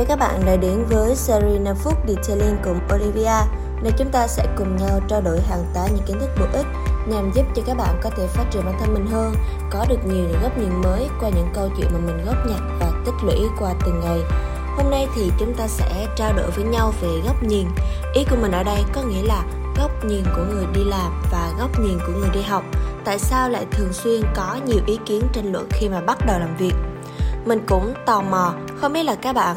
chào các bạn đã đến với series 5 phút Detailing cùng Olivia nơi chúng ta sẽ cùng nhau trao đổi hàng tá những kiến thức bổ ích nhằm giúp cho các bạn có thể phát triển bản thân mình hơn, có được nhiều những góc nhìn mới qua những câu chuyện mà mình góp nhặt và tích lũy qua từng ngày. Hôm nay thì chúng ta sẽ trao đổi với nhau về góc nhìn. Ý của mình ở đây có nghĩa là góc nhìn của người đi làm và góc nhìn của người đi học. Tại sao lại thường xuyên có nhiều ý kiến tranh luận khi mà bắt đầu làm việc? Mình cũng tò mò, không biết là các bạn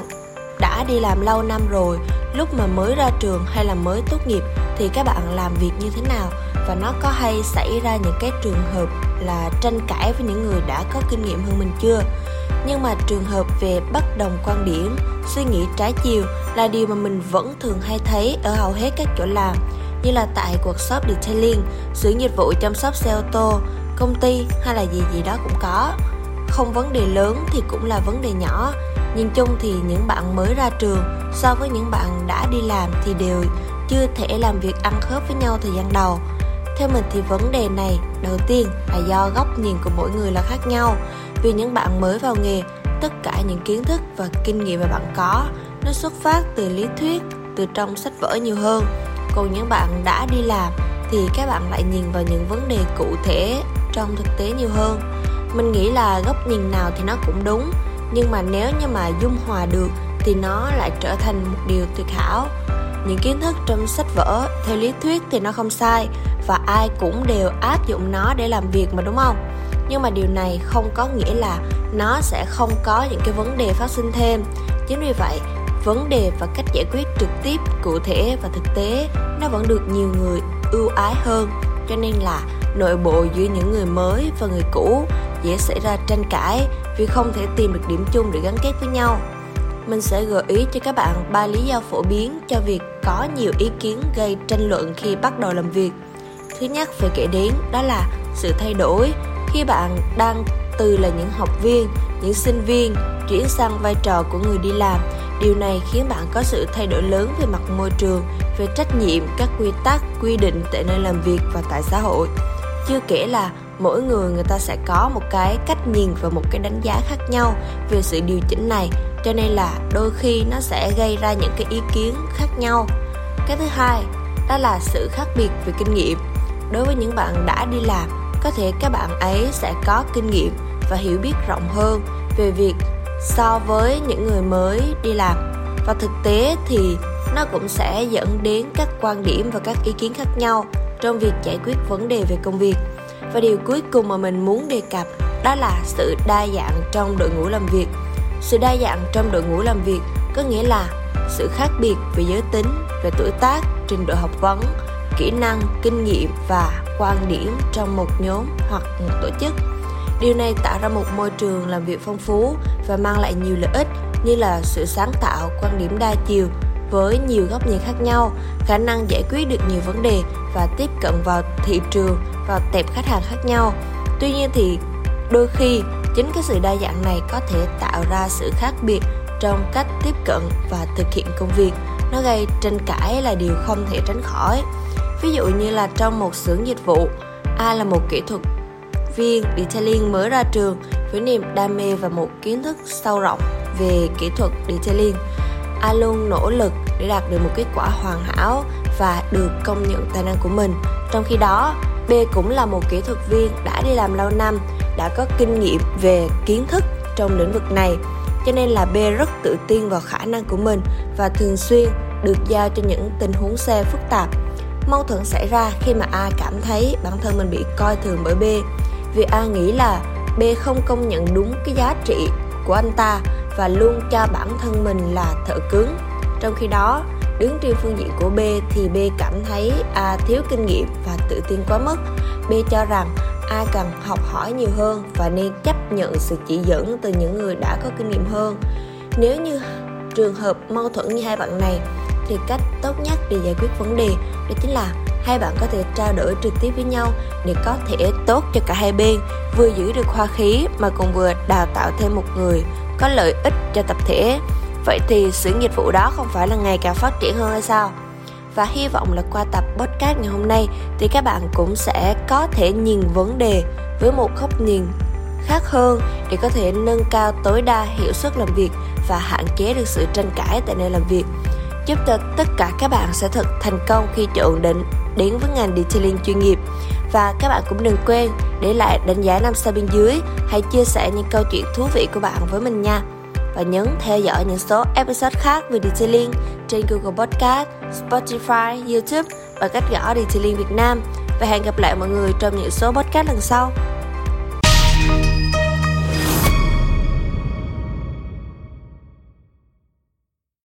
đã đi làm lâu năm rồi, lúc mà mới ra trường hay là mới tốt nghiệp thì các bạn làm việc như thế nào? Và nó có hay xảy ra những cái trường hợp là tranh cãi với những người đã có kinh nghiệm hơn mình chưa? Nhưng mà trường hợp về bất đồng quan điểm, suy nghĩ trái chiều là điều mà mình vẫn thường hay thấy ở hầu hết các chỗ làm, như là tại workshop detailing, xưởng dịch vụ chăm sóc xe ô tô, công ty hay là gì gì đó cũng có. Không vấn đề lớn thì cũng là vấn đề nhỏ nhìn chung thì những bạn mới ra trường so với những bạn đã đi làm thì đều chưa thể làm việc ăn khớp với nhau thời gian đầu. Theo mình thì vấn đề này, đầu tiên, là do góc nhìn của mỗi người là khác nhau. Vì những bạn mới vào nghề, tất cả những kiến thức và kinh nghiệm mà bạn có, nó xuất phát từ lý thuyết, từ trong sách vở nhiều hơn. Còn những bạn đã đi làm thì các bạn lại nhìn vào những vấn đề cụ thể trong thực tế nhiều hơn. Mình nghĩ là góc nhìn nào thì nó cũng đúng nhưng mà nếu như mà dung hòa được thì nó lại trở thành một điều tuyệt hảo. Những kiến thức trong sách vở theo lý thuyết thì nó không sai và ai cũng đều áp dụng nó để làm việc mà, đúng không? Nhưng mà điều này không có nghĩa là nó sẽ không có những cái vấn đề phát sinh thêm. Chính vì vậy, vấn đề và cách giải quyết trực tiếp, cụ thể và thực tế nó vẫn được nhiều người ưu ái hơn. Cho nên là nội bộ giữa những người mới và người cũ dễ xảy ra tranh cãi vì không thể tìm được điểm chung để gắn kết với nhau. Mình sẽ gợi ý cho các bạn ba lý do phổ biến cho việc có nhiều ý kiến gây tranh luận khi bắt đầu làm việc. Thứ nhất phải kể đến đó là sự thay đổi khi bạn đang từ là những học viên, những sinh viên chuyển sang vai trò của người đi làm. Điều này khiến bạn có sự thay đổi lớn về mặt môi trường, về trách nhiệm, các quy tắc, quy định tại nơi làm việc và tại xã hội. Chưa kể là mỗi người người ta sẽ có một cái cách nhìn và một cái đánh giá khác nhau về sự điều chỉnh này. Cho nên là đôi khi nó sẽ gây ra những cái ý kiến khác nhau. Cái thứ hai, đó là sự khác biệt về kinh nghiệm. Đối với những bạn đã đi làm, có thể các bạn ấy sẽ có kinh nghiệm và hiểu biết rộng hơn về việc so với những người mới đi làm. Và thực tế thì nó cũng sẽ dẫn đến các quan điểm và các ý kiến khác nhau trong việc giải quyết vấn đề về công việc và điều cuối cùng mà mình muốn đề cập đó là sự đa dạng trong đội ngũ làm việc. Sự đa dạng trong đội ngũ làm việc có nghĩa là sự khác biệt về giới tính, về tuổi tác, trình độ học vấn, kỹ năng, kinh nghiệm và quan điểm trong một nhóm hoặc một tổ chức. Điều này tạo ra một môi trường làm việc phong phú và mang lại nhiều lợi ích như là sự sáng tạo, quan điểm đa chiều với nhiều góc nhìn khác nhau, khả năng giải quyết được nhiều vấn đề và tiếp cận vào thị trường và tệp khách hàng khác nhau. Tuy nhiên thì đôi khi, chính cái sự đa dạng này có thể tạo ra sự khác biệt trong cách tiếp cận và thực hiện công việc. Nó gây tranh cãi là điều không thể tránh khỏi. Ví dụ như là trong một xưởng dịch vụ ai là một kỹ thuật viên detailing mới ra trường với niềm đam mê và một kiến thức sâu rộng về kỹ thuật detailing. A luôn nỗ lực để đạt được một kết quả hoàn hảo và được công nhận tài năng của mình trong khi đó B cũng là một kỹ thuật viên đã đi làm lâu năm, đã có kinh nghiệm về kiến thức trong lĩnh vực này, cho nên là B rất tự tin vào khả năng của mình và thường xuyên được giao cho những tình huống xe phức tạp. Mâu thuẫn xảy ra khi mà A cảm thấy bản thân mình bị coi thường bởi B, vì A nghĩ là B không công nhận đúng cái giá trị của anh ta và luôn cho bản thân mình là thợ cứng. Trong khi đó, Đứng trên phương diện của B thì B cảm thấy A thiếu kinh nghiệm và tự tin quá mức. B cho rằng A cần học hỏi nhiều hơn và nên chấp nhận sự chỉ dẫn từ những người đã có kinh nghiệm hơn. Nếu như trường hợp mâu thuẫn như hai bạn này thì cách tốt nhất để giải quyết vấn đề đó chính là hai bạn có thể trao đổi trực tiếp với nhau để có thể tốt cho cả hai bên vừa giữ được hoa khí mà còn vừa đào tạo thêm một người có lợi ích cho tập thể Vậy thì sự nghiệp vụ đó không phải là ngày càng phát triển hơn hay sao? Và hy vọng là qua tập podcast ngày hôm nay thì các bạn cũng sẽ có thể nhìn vấn đề với một góc nhìn khác hơn để có thể nâng cao tối đa hiệu suất làm việc và hạn chế được sự tranh cãi tại nơi làm việc. Giúp cho tất cả các bạn sẽ thật thành công khi chọn định đến với ngành detailing chuyên nghiệp. Và các bạn cũng đừng quên để lại đánh giá năm sao bên dưới hãy chia sẻ những câu chuyện thú vị của bạn với mình nha và nhấn theo dõi những số episode khác về detailing trên Google Podcast, Spotify, YouTube và cách gõ Detailing Việt Nam và hẹn gặp lại mọi người trong những số podcast lần sau.